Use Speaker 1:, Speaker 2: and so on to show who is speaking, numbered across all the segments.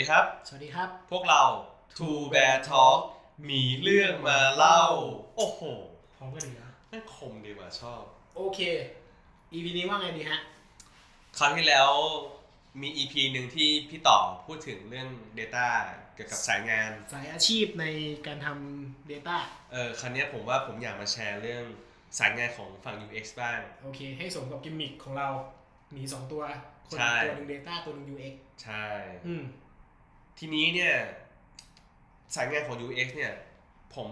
Speaker 1: สวัสดีครับ
Speaker 2: สวัสดีครับ
Speaker 1: พวกเรา Two Bear Talk มีเรื่องมาเล่า โอ้โห
Speaker 2: พร้อมกันอีกแล้ว
Speaker 1: แม่งคมดีว่ะชอบ
Speaker 2: โอเค EP นี้ว่าไงดีฮะ
Speaker 1: คราวที่แล้วมี EP หนึ่งที่พี่ต่อพูดถึงเรื่อง Data เกี่ยวกับสายงาน
Speaker 2: สายอาชีพในการทำ Data
Speaker 1: เออครั้นี้ยผมว่าผมอยากมาแชร์เรื่องสายงานของฝั่ง UX บ้าง
Speaker 2: โอเค ให้สมกับกิมมิคของเรา มีสองตัว คน
Speaker 1: ใช่
Speaker 2: ตัวหนึ่ง Data ตัวหนึ่ง UX
Speaker 1: ใช่
Speaker 2: อืม
Speaker 1: ทีนี้เนี่ยสายงานของ UX เนี่ยผม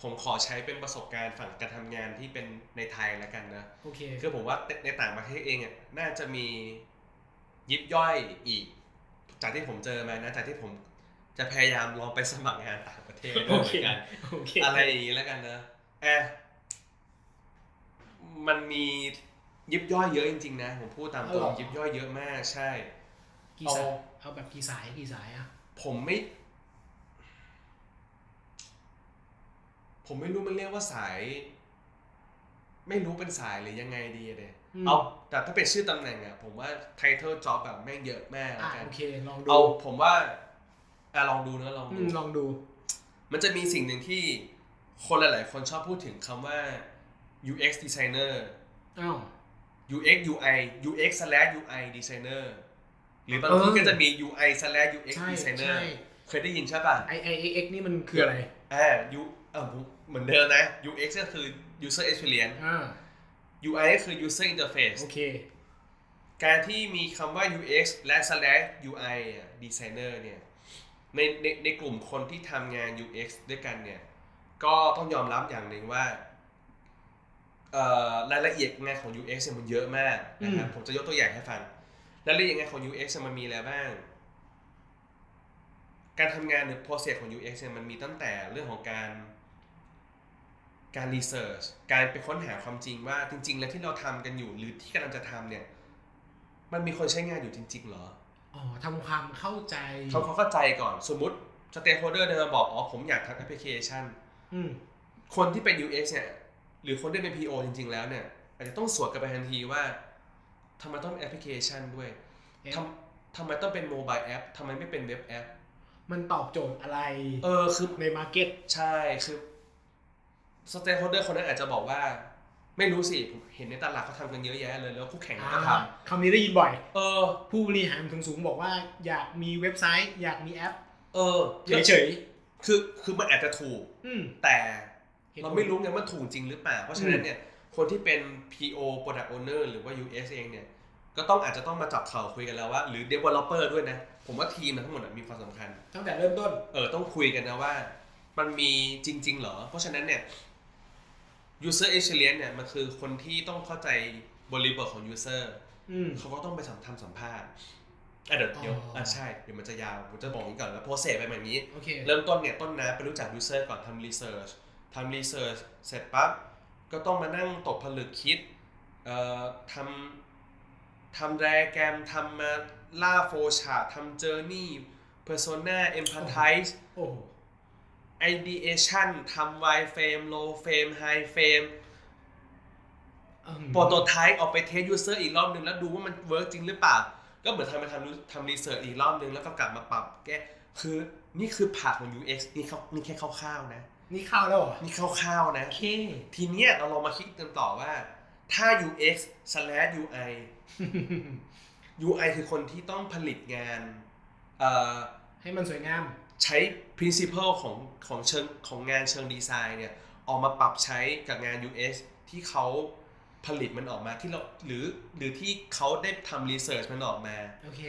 Speaker 1: ผมขอใช้เป็นประสบการณ์ฝั่งการทำงานที่เป็นในไทยแล้วกันนะ
Speaker 2: โอเค
Speaker 1: คือผมว่าในต่างประเทศเองอะน่าจะมียิบย่อยอีก จากที่ผมเจอมานะจากที่ผมจะพยายามลองไปสมัครงานต่างประเทศด้วยเหมือนกัน
Speaker 2: โอเค
Speaker 1: อะไรอย่างนี้แล้วกันนะแอะมันมียิบย่อยเยอะจริงๆนะ ผมพูดตามตรงยิบย่อยเยอะมากใช่
Speaker 2: กี่สายเอาแบบกี่สายกี่สายอะ
Speaker 1: ผมไม่ ผมไม่รู้มันเรียกว่าสาย ไม่รู้เป็นสายหรือยังไงดีอะเดย
Speaker 2: อืม
Speaker 1: เอาแต่ถ้าเป็นชื่อตำแหน่งอะผมว่า title job แบบแม่งเยอะมากแล้ว
Speaker 2: อะ
Speaker 1: กัน
Speaker 2: โอเคลองดู
Speaker 1: เอาผมว่าอะลองดูนะลอง
Speaker 2: อื
Speaker 1: ดู
Speaker 2: มลองดู
Speaker 1: มันจะมีสิ่งหนึ่งที่คนหลาย ๆ คนชอบพูดถึงคำว่า UX designer
Speaker 2: อ้าว
Speaker 1: UX UI UX slash UI designer หรือบาง
Speaker 2: เออ
Speaker 1: ที่ก็จะมี UI slash UX
Speaker 2: ใช่
Speaker 1: designer
Speaker 2: ใช่
Speaker 1: เคยได้ยินใช่ป่ะ
Speaker 2: I I X นี่มันคืออะไร
Speaker 1: อ่า U เออเหมือนเดิมนะ UX ก็คือ user experience
Speaker 2: อ่า
Speaker 1: UI ก็คือ user interface
Speaker 2: โอเค
Speaker 1: การที่มีคำว่า UX และ slash UI อะ designer เนี่ยในในในกลุ่มคนที่ทำงาน UX ด้วยกันเนี่ย ก็ต้องยอมรับอย่างหนึ่งว่าเอ่อรายละเอียดงานของ UX เนี่ยมันเยอะมากนะครับ
Speaker 2: อืม
Speaker 1: ผมจะยกตัวอย่างให้ฟัง รายละเอียดงานของ UX เนี่ยมันมีอะไรบ้าง การทำงานหรือ process ของ UX เนี่ยมันมีตั้งแต่เรื่องของการการ research การไปค้นหาความจริงว่าจริง ๆ แล้วที่เราทำกันอยู่หรือที่กำลังจะทำเนี่ย มันมีคนใช้งานอยู่จริง ๆ เหรอ
Speaker 2: อ๋อทำความเข้าใจ
Speaker 1: เขาเขาเข้าใจก่อนสมมุติ stakeholder เดินมาบอกอ๋อผมอยากทำแอปพลิเคชัน
Speaker 2: อืม
Speaker 1: คนที่เป็น UX เนี่ยหรือคนที่เป็น PO จริง ๆ แล้วเนี่ย อาจจะต้องสวนกลับไปทันทีว่า ทำไมต้องเป็นแอปพลิเคชันด้วย
Speaker 2: เอ๊ะ
Speaker 1: ทำทำไมต้องเป็น mobile app ทำไมไม่เป็น web app
Speaker 2: มันตอบโจทย์อะไร
Speaker 1: เออคือ
Speaker 2: ใน market
Speaker 1: ใช่คือ stakeholder คนนั้นอาจจะบอกว่า ไม่รู้สิผมเห็นในตลาดเขาทำกันเยอะแยะเลยแล้วคู่แข่งเขาก็ท
Speaker 2: คำนี้ได้ยินบ่อยำ
Speaker 1: เออ
Speaker 2: ผู้บริหารสูงๆบอกว่า อยากมีเว็บไซต์ อยากมีแอป
Speaker 1: เออ
Speaker 2: เฉย
Speaker 1: คือคือมันอาจจะถูก
Speaker 2: ๆอืม
Speaker 1: แต่
Speaker 2: เหตุผล
Speaker 1: เราไม่รู้ไงว่าถูกจริงหรือเปล่าเพราะฉะนั้นเนี่ย คนที่เป็น PO Product Owner หรือว่า US เองเนี่ย ก็ต้องอาจจะต้องมาจับเข่าคุยกันแล้วว่า หรือ Developer ด้วยนะ ผมว่าทีมทั้งหมดอะมีความสำคัญ
Speaker 2: ตั้งแต่เริ่มต้น
Speaker 1: เออ ต้องคุยกันนะว่า มันมีจริง ๆ เหรอ เพราะฉะนั้นเนี่ย user experience เนี่ย มันคือคนที่ต้องเข้าใจบริบทของ user
Speaker 2: อืม
Speaker 1: เขาก็ต้องไปสัมทำสัมภาษณ์อะเดี๋ยวเดี๋ยว
Speaker 2: อ๋ออ่
Speaker 1: อะใช่ เดี๋ยวมันจะยาว ผมจะบอกอย่างนี้ก่อนแล้วโปรเซสไปแบบนี้
Speaker 2: โอเค
Speaker 1: เริ่มต้นเนี่ยต้นน้ำไปรู้จัก user ก่อนทำ research ทำ research เสร็จปั๊บ ก็ต้องมานั่งตกผลึกคิดเอ่อทำทำแรแกรมทำมาล่าโฟชาร์ทำ journey persona empathize
Speaker 2: โอ้โห
Speaker 1: ideation ทำ wireframe low frame high frame
Speaker 2: อืม
Speaker 1: prototype ออกไป test user อีกรอบนึงแล้วดูว่ามัน work จริงหรือเปล่า ก็เหมือนทำไปทำทำ research อีกรอบนึงแล้วก็กลับมาปรับแก้คือนี่คือผักของ UX นี่เขานี่แค่คร่าวๆนะ
Speaker 2: นี่เข้าแล้วเหรอ
Speaker 1: นี่คร่าวๆนะ
Speaker 2: โอเค
Speaker 1: ทีเนี้ยเราลองมาคิดกันต่อว่า ถ้า UX slash UI UI คือคนที่ต้องผลิตงานเอ่อ
Speaker 2: ให้มันสวยงาม
Speaker 1: ใช้ principle ของของเชิงของงานเชิงดีไซน์เนี่ยออกมาปรับใช้กับงาน UX ที่เขาผลิตมันออกมาที่เราหรือหรือที่เขาได้ทำรีเสิร์ชมันออกมา
Speaker 2: โอเค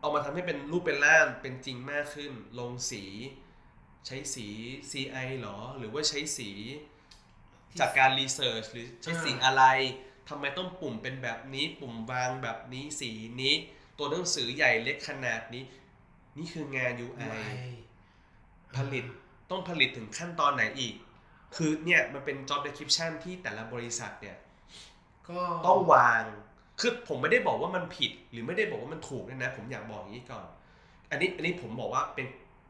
Speaker 1: เอามาทำให้เป็นรูปเป็นร่างเป็นจริงมากขึ้น ลงสี ใช้สี CI หรอ หรือว่าใช้สีจากการรีเสิร์ชหรือใช้สี
Speaker 2: อ่า
Speaker 1: อะไรทำไมต้องปุ่มเป็นแบบนี้ ปุ่มวางแบบนี้สีนี้ ตัวหนังสือใหญ่เล็กขนาดนี้ นี่คืองาน UI ผลิตต้องผลิตถึงขั้นตอนไหนอีก คือเนี่ยมันเป็น job description ที่แต่ละบริษัทเนี่ย
Speaker 2: ก็
Speaker 1: ต้องวาง คือผมไม่ได้บอกว่ามันผิด หรือไม่ได้บอกว่ามันถูกด้วยนะ ผมอยากบอกอย่างนี้ก่อน อันนี้อันนี้ผมบอกว่าเป็น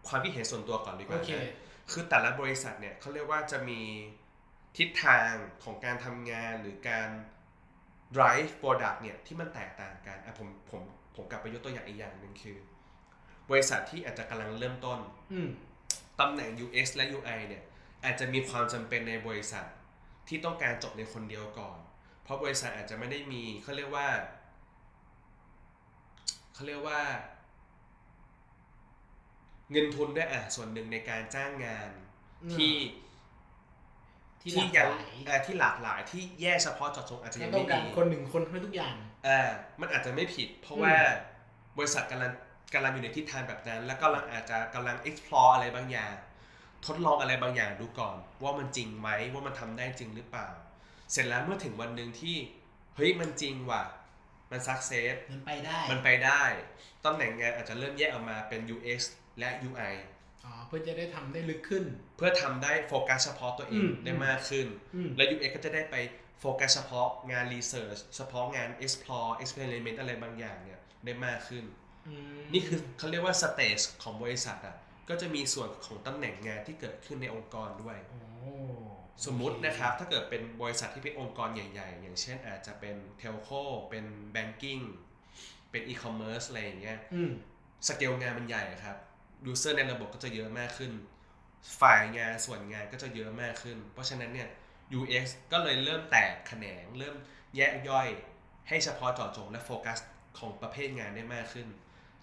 Speaker 1: ความคิดเห็นส่วนตัวก่อนดีก
Speaker 2: โอ
Speaker 1: ว่า
Speaker 2: เค
Speaker 1: นะคือแต่ละบริษัทเนี่ยเขาเรียกว่าจะมีทิศทางของการทำงานหรือการ drive product เนี่ยที่มันแตกต่างกันอะผมผมผมกลับไปยกตัวอย่างอีกอย่างหนึ่งคือ บริษัทที่อาจจะกำลังเริ่มต้น
Speaker 2: อืม
Speaker 1: ตำแหน่ง UX และ UI เนี่ยอาจจะมีความจำเป็นในบริษัทที่ต้องการจบในคนเดียวก่อน เพราะบริษัทอาจจะไม่ได้มีเขาเรียกว่าเขาเรียกว่า เงินทุนด้วยอะส่วนหนึ่งในการจ้างงาน
Speaker 2: อืม
Speaker 1: ที่
Speaker 2: ที่หลาก
Speaker 1: ยั
Speaker 2: หลาย
Speaker 1: อ่าที่หลากหลายที่แยกเฉพาะเจาะจงอาจจะ
Speaker 2: แค่
Speaker 1: ยัง
Speaker 2: ต้อ
Speaker 1: ไม่
Speaker 2: งการ
Speaker 1: มี
Speaker 2: คนหนึ่งคนให้ทุกอย่าง
Speaker 1: อ่ามันอาจจะไม่ผิด เพราะ
Speaker 2: อืม
Speaker 1: ว่าบริษัทกำลังกำลังอยู่ในทิศทางแบบนั้น แล้วก็กำลังอาจจะกำลัง explore อะไรบางอย่าง ทดลองอะไรบางอย่างดูก่อน ว่ามันจริงไหมว่ามันทำได้จริงหรือเปล่า เสร็จแล้วเมื่อถึงวันหนึ่งที่เฮ้ยมันจริงว่ะ มัน success
Speaker 2: มันไปได้
Speaker 1: มันไปได้ ตำแหน่งงานอาจจะเริ่มแยกออกมาเป็น UX และ UI
Speaker 2: อ๋อเพื่อจะได้ทำได้ลึกขึ้น
Speaker 1: เพื่อทำได้โฟกัสเฉพาะตัวเอง
Speaker 2: อืม
Speaker 1: ได้มากขึ้น
Speaker 2: อืม
Speaker 1: และ UX ก็จะได้ไปโฟกัสเฉพาะงาน research เฉพาะงาน explore experiment อะไรบางอย่างเนี่ยได้มากขึ้น
Speaker 2: อืม
Speaker 1: นี่คือเขาเรียกว่า stage ของบริษัทอะก็จะมีส่วนของตำแหน่งงานที่เกิดขึ้นในองค์กรด้วย
Speaker 2: โอ้
Speaker 1: สมมุตินะครับถ้าเกิดเป็นบริษัทที่เป็นองค์กรใหญ่ ๆ อย่างเช่นอาจจะเป็นเทลโคเป็น banking เป็น e-commerce อะไรอย่างเงี้ย
Speaker 2: อืม
Speaker 1: สเกลงานมันใหญ่ครับ user ในระบบก็จะเยอะมากขึ้น ฝ่ายงานส่วนงานก็จะเยอะมากขึ้น เพราะฉะนั้นเนี่ย UX ก็เลยเริ่มแตกแขนง เริ่มแยกย่อยให้เฉพาะเจาะจงและโฟกัสของประเภทงานได้มากขึ้น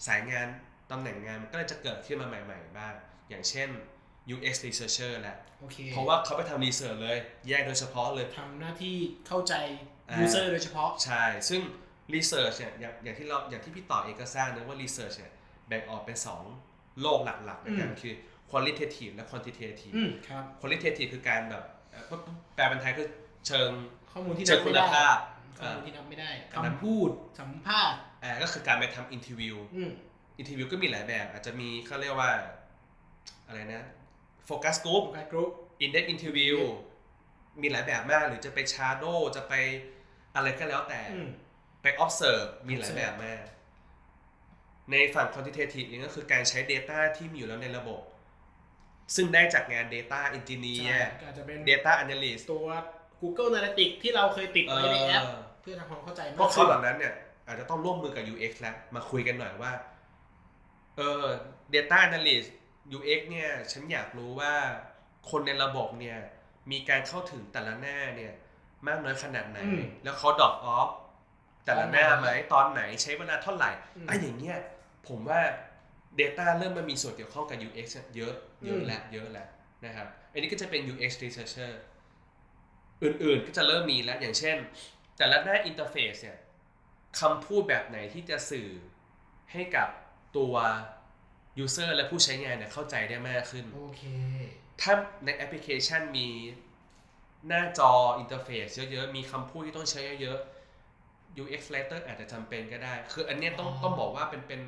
Speaker 1: สายงานตำแหน่งงานมันก็เลยจะเกิดขึ้นมาใหม่ ๆ บ้าง อย่างเช่น UX researcher แหละ
Speaker 2: โอเค
Speaker 1: เพราะว่าเขาไปทำ research เลย แยกโดยเฉพาะเลย
Speaker 2: ทำหน้าที่เข้าใจ
Speaker 1: อ่า
Speaker 2: user โดยเฉพาะ
Speaker 1: ใช่ ซึ่ง research เนี่ยอย่างอย่างที่เราอย่างที่พี่ต่อเองก็ทราบนะว่า research เนี่ยแบ่งออกเป็น 2 โลกหลักๆด้วยกัน
Speaker 2: อืม
Speaker 1: คือ qualitative และ quantitative
Speaker 2: อืมครับ
Speaker 1: qualitative คือการแบบเอ่อแปลเป็นไทยคือเชิง
Speaker 2: ข้อมูลที่
Speaker 1: เชิ
Speaker 2: นั
Speaker 1: ง
Speaker 2: บ
Speaker 1: คุ
Speaker 2: ไม่
Speaker 1: ณ
Speaker 2: ได้
Speaker 1: ภาพ
Speaker 2: ข้อมูลที่นับไม่ได้
Speaker 1: อันนั้น
Speaker 2: คำพูดสัมภาษณ์
Speaker 1: อ่าก็คือการไปทำ interview
Speaker 2: อืม
Speaker 1: interview ก็มีหลายแบบ อาจจะมีเขาเรียกว่า อะไรนะ focus group
Speaker 2: focus group
Speaker 1: in-depth interview มีหลายแบบมากหรือจะไป shadow จะไปอะไรก็แล้วแต่
Speaker 2: อืม
Speaker 1: ไป observe มีหลาย
Speaker 2: observe
Speaker 1: แบบมาก ในฝั่ง quantitative เองก็คือการใช้ data ที่มีอยู่แล้วในระบบ ซึ่งได้จากงาน data
Speaker 2: ใช่
Speaker 1: engineer
Speaker 2: ก็อาจจะเป็น
Speaker 1: data analyst
Speaker 2: ตัว Google Analytics ที่เราเคยติด
Speaker 1: เอา
Speaker 2: ไว้ในแอปเพื่อทำความเข้าใจ
Speaker 1: พ
Speaker 2: ว
Speaker 1: กเขา
Speaker 2: ขึ้น
Speaker 1: เหล่านั้นเนี่ยอาจจะต้องร่วมมือกับ UX แล้ว มาคุยกันหน่อยว่า เออ data analyst UX เนี่ย ฉันอยากรู้ว่าคนในระบบเนี่ย มีการเข้าถึงแต่ละหน้าเนี่ย มากน้อยขนาดไหน
Speaker 2: อืม
Speaker 1: แล้วเขา drop off แต่ละหน้า
Speaker 2: ตอนไหน
Speaker 1: ไหมตอนไหนใช้เวลาเท่าไหร่
Speaker 2: อืม
Speaker 1: ไอ้อย่างเงี้ยผมว่า Data เริ่มมามีส่วนเกี่ยวข้องกับ UX เยอะเยอะ
Speaker 2: อืม
Speaker 1: แล้วเยอะแล้วนะครับอันนี้ก็จะเป็น UX researcher อื่นๆก็จะเริ่มมีแล้วอย่างเช่น แต่ละหน้า interface เนี่ยคำพูดแบบไหนที่จะสื่อให้กับตัว user และผู้ใช้งานเนี่ยเข้าใจได้มากขึ้น
Speaker 2: โอเค
Speaker 1: ถ้าในแอปพลิเคชันมีหน้าจอ interface เยอะๆ มีคำพูดที่ต้องใช้เยอะๆ UX writer อาจจะจำเป็นก็ได้ คืออันเนี้ยต้อง
Speaker 2: อ๋อ
Speaker 1: ต้องบอกว่าเป็นเป็น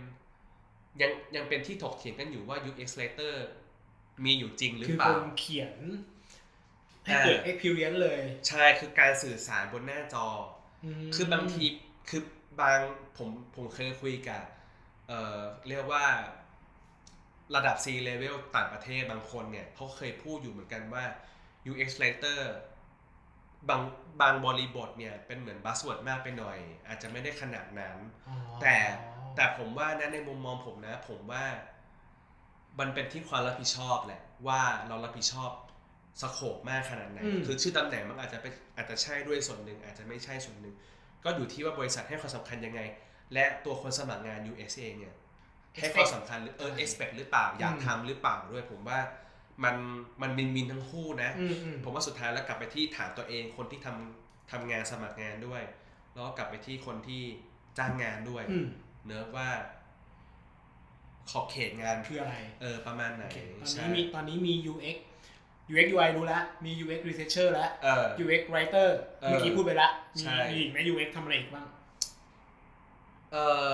Speaker 1: ยังยังเป็นที่ถกเถียงกันอยู่ว่า UX writer มีอยู่จริงหรือ
Speaker 2: คือ
Speaker 1: เปล่าค
Speaker 2: นเขียนให้เกิด
Speaker 1: อ่า
Speaker 2: experience เลย
Speaker 1: ใช่คือการสื่อสารบนหน้าจอ
Speaker 2: ม
Speaker 1: คือบางทีคือบางผมผมเคยคุยกับเอ่อเรียกว่าระดับ C level ต่างประเทศบางคนเนี่ยเขาเคยพูดอยู่เหมือนกันว่า UX writer บางบางบริบทเนี่ยเป็นเหมือน buzzword มากไปหน่อย อาจจะไม่ได้ขนาดนั้น
Speaker 2: อ๋อ
Speaker 1: แต่แต่ผมว่านะในมุมมองผมนะ ผมว่า มันเป็นที่ความรับผิดชอบแหละ ว่าเรารับผิดชอบสโคปมากขนาดไหน
Speaker 2: อืม
Speaker 1: คือชื่อตำแหน่งมันอาจจะเป็นอาจจะใช่ด้วยส่วนหนึ่งอาจจะไม่ใช่ส่วนหนึ่งก็อยู่ที่ว่าบริษัทให้ความสำคัญยังไง และตัวคนสมัครงาน US เองเนี่ยให้ความสำคัญหรือเออ expect หรือเปล่าอยากทำหรือเปล่าด้วยผมว่า มันมันมินมินทั้งคู่นะ
Speaker 2: อืมอืม
Speaker 1: ผมว่าสุดท้ายแล้วกลับไปที่ถามตัวเองคนที่ทำทำงานสมัครงานด้วย แล้วก็กลับไปที่คนที่จ้างงานด้วย
Speaker 2: อืม
Speaker 1: เนื้อะว่า ขอบเขตงาน
Speaker 2: คืออะไร
Speaker 1: เออ ประมาณไหน
Speaker 2: โอเคตอน
Speaker 1: ใช่
Speaker 2: นี้มีตอนนี้มี UX UX UI รู้แล้ว มี UX researcher แล้ว
Speaker 1: เออ
Speaker 2: UX writer
Speaker 1: เออ
Speaker 2: เมื่อกี้พูดไปแล้วมี
Speaker 1: ใช่
Speaker 2: มีอีกไหม UX ทำอะไรอีกบ้าง
Speaker 1: เออ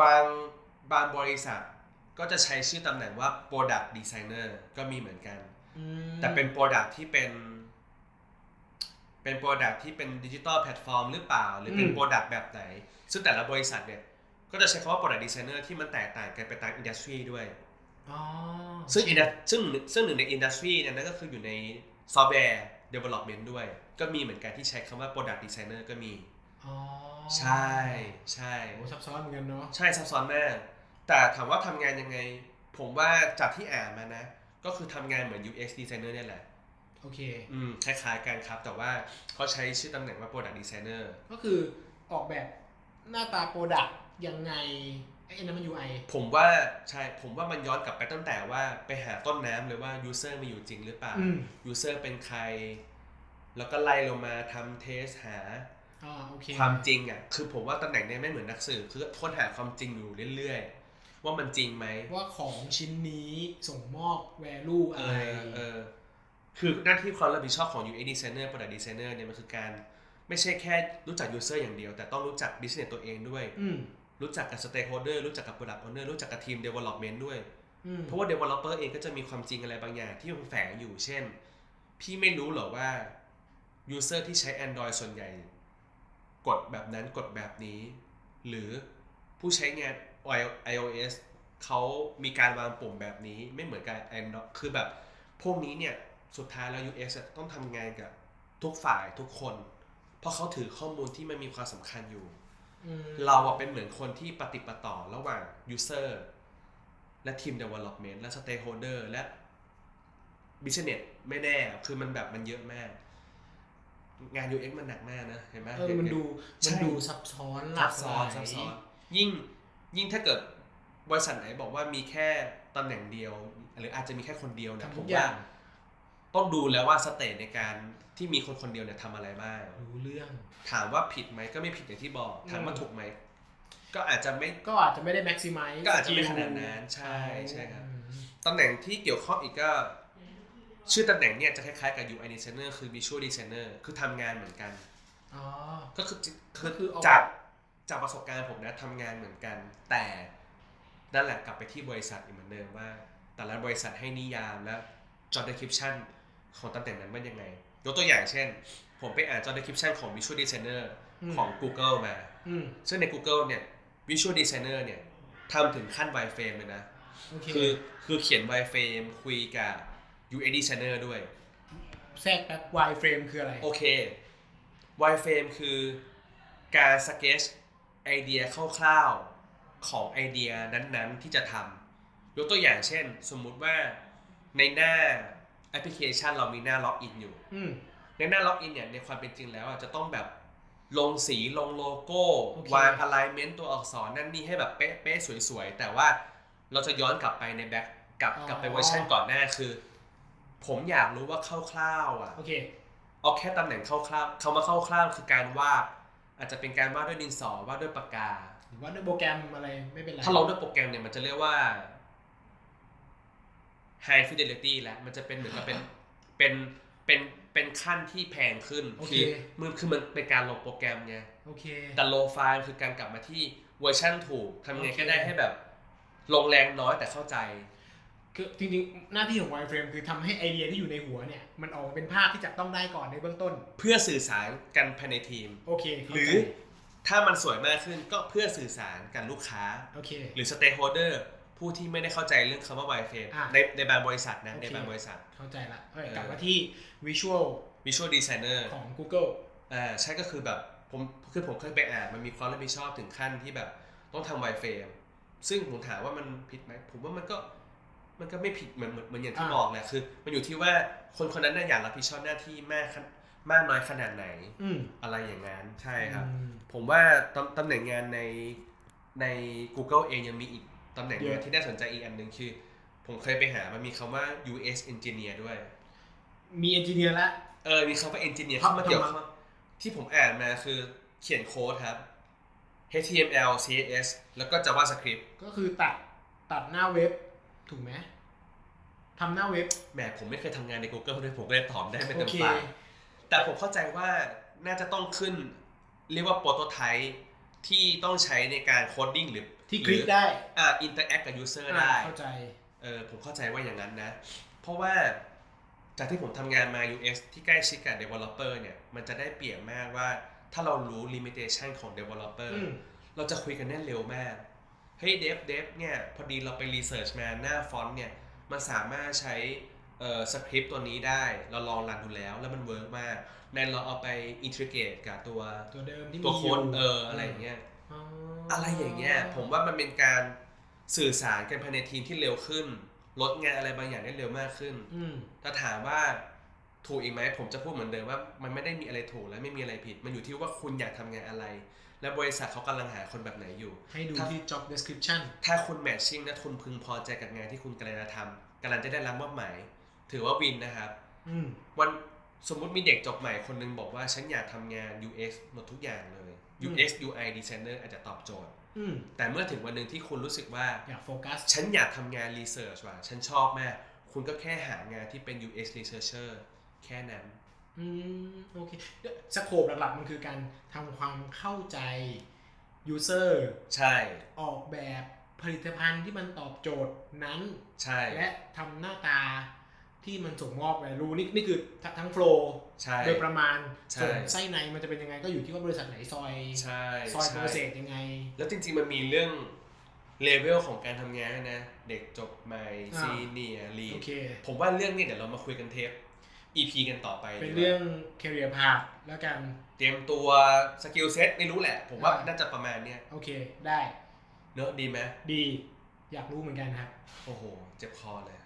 Speaker 1: บางบางบริษัท ก็จะใช้ชื่อตำแหน่งว่า product designer ก็มีเหมือนกัน
Speaker 2: อืม
Speaker 1: แต่เป็น product ที่เป็น เป็น product ที่เป็นดิจิ t a ลแพลตฟอร์มหรือเปล่า หรือเป็น product แบบไหน ซึ่งแต่ละบริษัทเนี่ย ก็จะใช้คำว่า product designer ที่มันแตกต่างกันไปตาม industry ด้วย
Speaker 2: อ๋อ
Speaker 1: ซึ่ง indus- ซึ่งซึ่งหนึ่งใน industry เนี่ยนั่นก็คืออยู่ใน software development ด้วย ก็มีเหมือนกันที่ใช้คำว่า product designer ก็มี
Speaker 2: อ๋อ
Speaker 1: ใช่ใช่
Speaker 2: โอ้ซับซ้อนเหมือนกันเนาะ
Speaker 1: ใช่ซับซ้อนมาก แต่ถามว่าทำงานยังไง ผมว่าจากที่อ่านมานะ ก็คือทำงานเหมือน UX designer เนี่ยแหละ
Speaker 2: โอเค
Speaker 1: อืมคล้ายๆกันครับ แต่ว่าเขาใช้ชื่อตำแหน่งว่า product designer
Speaker 2: ก็คือออกแบบหน้าตา product ยังไงไอ้นั่นมัน UI
Speaker 1: ผมว่าใช่ผมว่ามันย้อนกลับไปตั้งแต่ว่าไปหาต้นน้ำเลยว่า user มีอยู่จริงหรือเปล่า
Speaker 2: อืม
Speaker 1: user เป็นใคร แล้วก็ไล่ลงมาทำ test หา
Speaker 2: อ่าโอเค
Speaker 1: ความจริงอะคือผมว่าตำแหน่งเนี้ยไม่เหมือนนักสืบคือค้นหาความจริงอยู่เรื่อยๆ ว่ามันจริงไหม
Speaker 2: ว่าของชิ้นนี้ส่งมอบ value
Speaker 1: เอ
Speaker 2: อะไร
Speaker 1: อเออคือหน้าที่ความรับผิดชอบของ UX designer product designer เนี่ยมันคือการไม่ใช่แค่รู้จัก user อย่างเดียว แต่ต้องรู้จัก business ตัวเองด้วย
Speaker 2: อืม
Speaker 1: รู้จักกับ stakeholder รู้จักกับ product owner รู้จักกับทีม development ด้วย
Speaker 2: อืม
Speaker 1: เพราะว่า developer เองก็จะมีความจริงอะไรบางอย่างที่มันแฝงอยู่ เช่น พี่ไม่รู้เหรอว่า user ที่ใช้ Android ส่วนใหญ่ กดแบบนั้นกดแบบนี้ หรือผู้ใช้งาน iOS เขามีการวางปุ่มแบบนี้ไม่เหมือนกับ Android คือแบบพวกนี้เนี่ยสุดท้ายแล้ว UX อะต้องทำงานกับทุกฝ่ายทุกคน เพราะเขาถือข้อมูลที่มันมีความสำคัญอยู่
Speaker 2: อืม
Speaker 1: เราอะเป็นเหมือนคนที่ปฏิปต่อระหว่าง user และทีม development และ stakeholder และ business ไม่แน่ คือมันแบบมันเยอะมาก งาน UX มันหนักมากนะ เห็นไหม
Speaker 2: เออมันดู
Speaker 1: ใช่
Speaker 2: มันดูซับซ้อนห
Speaker 1: ซับซ้อน
Speaker 2: หลากหลาย
Speaker 1: ซับซ้อนยิ่ง ยิ่งถ้าเกิดบริษัทไหนบอกว่ามีแค่ตำแหน่งเดียว หรืออาจจะมีแค่คนเดียวเนี่ย
Speaker 2: ทำทุกอย่า
Speaker 1: ว่างต้องดูแล้วว่า stage ในการที่มีคนคนเดียวเนี่ยทำอะไรบ้าง
Speaker 2: รู้เรื่อง
Speaker 1: ถามว่าผิดไหมก็ไม่ผิดอย่างที่บอก ถามว่า
Speaker 2: อืม
Speaker 1: ถูกไหมก็อาจจะไม่
Speaker 2: ก็อาจจะไม่ได้ maximize
Speaker 1: ก็อาจจะไม่ขนาดนั้นใช่ใช่ครับ
Speaker 2: อืม
Speaker 1: ตำแหน่งที่เกี่ยวข้องอีกก็ ชื่อตำแหน่งเนี่ยจะคล้ายๆกับ UI designer คือ visual designer คือทำงานเหมือนกัน
Speaker 2: อ๋อ
Speaker 1: ก็คือคื
Speaker 2: ก็คือออก
Speaker 1: จาก จากประสบการณ์ผมนะทำงานเหมือนกัน แต่นั่นแหละกลับไปที่บริษัทอีกเหมือนเดิมว่า แต่ละบริษัทให้นิยามและ job description ของตำแหน่งนั้นว่ายังไง ยกตัวอย่างเช่น ผมไปอ่าน job description ของ visual designer
Speaker 2: อืม
Speaker 1: ของ Google มา
Speaker 2: อืม
Speaker 1: ซึ่งใน Google เนี่ย visual designer เนี่ยทำถึงขั้น wireframe เลยนะ
Speaker 2: โอเค
Speaker 1: คือคือเขียน wireframe คุยกับ UX designer ด้วย
Speaker 2: แทรกแป๊บ wireframe คืออะไร
Speaker 1: โอเค wireframe คือการสเกจ ไอเดียคร่าวๆของไอเดียนั้นๆที่จะทำยกตัวอย่างเช่น สมมุติว่าในหน้าแอปพลิเคชันเรามีหน้า login อยู่
Speaker 2: อืม
Speaker 1: ในหน้า login เนี่ยในความเป็นจริงแล้วอะจะต้องแบบลงสีลงโลโก้
Speaker 2: โอเค
Speaker 1: วาง alignment ตัวอักษรนั่นนี่ให้แบบเป๊ะๆสวยๆ แต่ว่าเราจะย้อนกลับไปในแบ็คกลับกลับไปเวอร์ชันก่อนหน้าคือ ผมอยากรู้ว่าคร่าวๆอะ
Speaker 2: โอเค
Speaker 1: เอาแค่ตำแหน่งคร่าวๆคำว่าคร่าวๆคือการวาด อาจจะเป็นการวาดด้วยดินสอวาดด้วยปากกา
Speaker 2: หรือว่าด้วยโปรแกรมอะไรไม่เป็นไร
Speaker 1: ถ้าลงด้วยโปรแกรมเนี่ยมันจะเรียกว่า high fidelity แล้วมันจะเป็นเหมือนกับเป็นเป็นเป็นเป็นขั้นที่แพงขึ้น
Speaker 2: โอเค
Speaker 1: คือมันคือมันเป็นการลงโปรแกรมไง
Speaker 2: โอเค
Speaker 1: แต่ low file คือการกลับมาที่เวอร์ชันถูกทำไง
Speaker 2: โอเค
Speaker 1: ก็ได้ให้แบบลงแรงน้อยแต่เข้าใจ
Speaker 2: คือจริงๆ หน้าที่ของ wireframe คือทำให้ไอเดียที่อยู่ในหัวเนี่ย มันออกมาเป็นภาพที่จับต้องได้ก่อนในเบื้องต้น
Speaker 1: เพื่อสื่อสารกันภายในทีม
Speaker 2: โอเค
Speaker 1: ห
Speaker 2: เข้า
Speaker 1: รือ
Speaker 2: ใจ
Speaker 1: ถ้ามันสวยมากขึ้นก็เพื่อสื่อสารกับลูกค้า
Speaker 2: โอเค
Speaker 1: หรือ stakeholder ผู้ที่ไม่ได้เข้าใจเรื่องคำว่า wireframe
Speaker 2: อะ
Speaker 1: ในในบางบริษัทนะ
Speaker 2: โอเค
Speaker 1: ในบางบริษัท
Speaker 2: เข้าใจละเอ้ย
Speaker 1: เออ
Speaker 2: กลับมาที่ visual
Speaker 1: visual designer
Speaker 2: ของ Google
Speaker 1: อ่าใช่ก็คือแบบผมคือผมเคยไปอ่านมันมีความรับผิดชอบถึงขั้นที่แบบต้องทำ wireframe ซึ่งผมถามว่ามันผิดไหมผมว่ามันก็ มันก็ไม่ผิดเหมือนเหมือนเหมือนอย่างที่
Speaker 2: อ่า
Speaker 1: บอกแหละคือ มันอยู่ที่ว่าคนคนนั้นน่ะอยากรับผิดชอบหน้าที่มากขนมากน้อยขนาดไหน
Speaker 2: อืม
Speaker 1: อะไรอย่างนั้นใช่ครับ
Speaker 2: อืม
Speaker 1: ผมว่าตำตำแหน่งงานในใน Google เองยังมีอีกตำแหน่ง
Speaker 2: เย
Speaker 1: งาน
Speaker 2: อะ
Speaker 1: ที่น่าสนใจอีกอันหนึ่งคือ ผมเคยไปหามันมีคำว่า UX engineer ด้วย
Speaker 2: มี engineer ละ
Speaker 1: เออมีคำว่า engineer
Speaker 2: ครับ
Speaker 1: เข้ามาเกี่ยวข้อง
Speaker 2: ทำไม
Speaker 1: ที่ผมอ่านมาคือเขียนโค้ดครับ HTML CSS แล้วก็ JavaScript
Speaker 2: ก็คือตัดตัดหน้าเว็บ ถูกไหมทำหน้าเว็บ
Speaker 1: แหมผมไม่เคยทำงานใน Google ด้วยผมก็เลยตอบได้ไม่
Speaker 2: โอ
Speaker 1: เต็มปากโอเคแต่ผมเข้าใจว่าน่าจะต้องขึ้น เรียกว่า prototype ที่ต้องใช้ในการ coding หรือ
Speaker 2: ที่คลิก
Speaker 1: หรือ
Speaker 2: ได้
Speaker 1: อ่า interact กับ user
Speaker 2: อ่า
Speaker 1: ได้
Speaker 2: เข้าใจ
Speaker 1: เออผมเข้าใจว่าอย่างนั้นนะ เพราะว่าจากที่ผมทำงานมา UX ที่ใกล้ชิดกับ developer เนี่ย มันจะได้เปรียบมากว่าถ้าเรารู้ limitation ของ developer
Speaker 2: อืม
Speaker 1: เราจะคุยกันได้เร็วมาก เฮ้ย dev dev เนี่ยพอดีเราไป research มาหน้า front เนี่ยมันสามารถใช้เอ่อสคริปต์ตัวนี้ได้ เราลอง run ดูแล้ว แล้วมัน work มากในเราเอาไป integrate กับตัว
Speaker 2: ตัวเดิมที่
Speaker 1: ตัว
Speaker 2: มี
Speaker 1: โค้ด
Speaker 2: ยู่
Speaker 1: เอออะไรอย่างเงี้ย
Speaker 2: อ๋ออ
Speaker 1: อะไรอย่างเงี้ยผมว่ามันเป็นการสื่อสารกันภายในทีมที่เร็วขึ้น ลดงานอะไรบางอย่างได้เร็วมากขึ้น
Speaker 2: อืม
Speaker 1: ถ้าถามว่าถูกอีกไหมผมจะพูดเหมือนเดิมว่ามันไม่ได้มีอะไรถูกและไม่มีอะไรผิด มันอยู่ที่ว่าคุณอยากทำงานอะไร และบริษัทเขากำลังหาคนแบบไหนอยู่
Speaker 2: ให้ดู
Speaker 1: ถ้า
Speaker 2: ที่ job description
Speaker 1: ถ้าคุณแมทชิ่งและคุณพึงพอใจกับงานที่คุณกำลังจะทำกำลังจะได้รับมอบหมาย ถือว่าวินนะครับ
Speaker 2: อืม
Speaker 1: วันสมมุติมีเด็กจบใหม่คนหนึงบอกว่าฉันอยากทำงาน UX หมดทุกอย่างเลย UX UI designer อาจจะตอบโจทย์
Speaker 2: อืม
Speaker 1: แต่เมื่อถึงวันหนึ่งที่คุณรู้สึกว่า
Speaker 2: อยากโฟกัส
Speaker 1: ฉันอยากทำงาน research ว่ะฉันชอบมาก คุณก็แค่หางานที่เป็น UX researcher แค่นั้น
Speaker 2: อืมโอเคสโคปหลักๆมันคือการทำความเข้าใจ user
Speaker 1: ใช่
Speaker 2: ออกแบบผลิตภัณฑ์ที่มันตอบโจทย์นั้น
Speaker 1: ใช่
Speaker 2: และทำหน้าตาที่มันส่งมอบไปรู้นี่นี่คือทั้ง flow
Speaker 1: ใช่
Speaker 2: โดยประมาณ
Speaker 1: ใช่
Speaker 2: ส่วนไส้ในมันจะเป็นยังไงก็อยู่ที่ว่าบริษัทไหนซอย
Speaker 1: ใช่
Speaker 2: ซอยโป
Speaker 1: ใช่
Speaker 2: ยังไง
Speaker 1: แล้วจริงๆมันมีเรื่องเลเวลของการทำงานด้วยนะ เด็กจบใหม่
Speaker 2: อ่า
Speaker 1: ซีเนียรี
Speaker 2: โอเค
Speaker 1: ผมว่าเรื่องนี้เดี๋ยวเรามาคุยกันเทป EP กันต่อไป
Speaker 2: เป็น
Speaker 1: ดีกว่า
Speaker 2: เรื่อง career path แล้วกัน
Speaker 1: เตรียมตัว skill set ไม่รู้แหละ ผมว่า
Speaker 2: อ่า
Speaker 1: น่าจะประมาณเนี้ย
Speaker 2: โอเคได้
Speaker 1: เนอะดีไหม
Speaker 2: ดีอยากรู้เหมือนกันครับ
Speaker 1: โอ้โห เจ็บคอเลย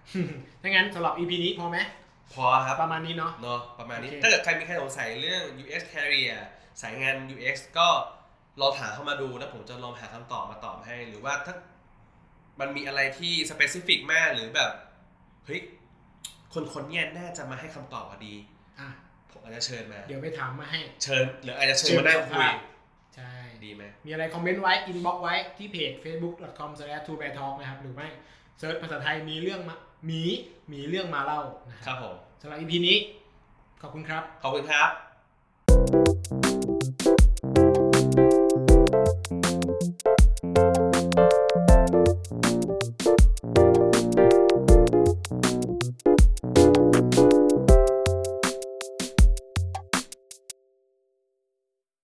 Speaker 2: ถ้างั้นสำหรับ EP นี้พอไหม
Speaker 1: พอครับ
Speaker 2: ประมาณนี้เนาะ
Speaker 1: เนาะประมาณนี้
Speaker 2: โอเค
Speaker 1: ถ้าเกิดใครมีใครสงสัยเรื่อง US Career สายงาน UX ก็ลองถามเข้ามาดูแล้วผมจะลองหาคำตอบมาตอบให้ หรือว่าถ้ามันมีอะไรที่ specific มากหรือแบบเฮ้ย คนคนๆเนี้ยน่าจะมาให้คำตอบพอดี
Speaker 2: อะ
Speaker 1: ผมอาจจะเชิญมา
Speaker 2: เดี๋ยวไปถามมาให้
Speaker 1: เชิญหรืออาจจะเชิญมานั่งคุย
Speaker 2: ใช่
Speaker 1: ดีไหม
Speaker 2: มีอะไร comment ไว้ inbox ไว้ที่เพจ facebook.com/2beartalk นะครับหรือไม่ search ภาษาไทยมีเรื่องมาหมีมีเรื่องมาเล่านะ
Speaker 1: ครับรับผม
Speaker 2: สำหรับ EP นี้ ขอบคุณครับ
Speaker 1: ขอบคุณครับ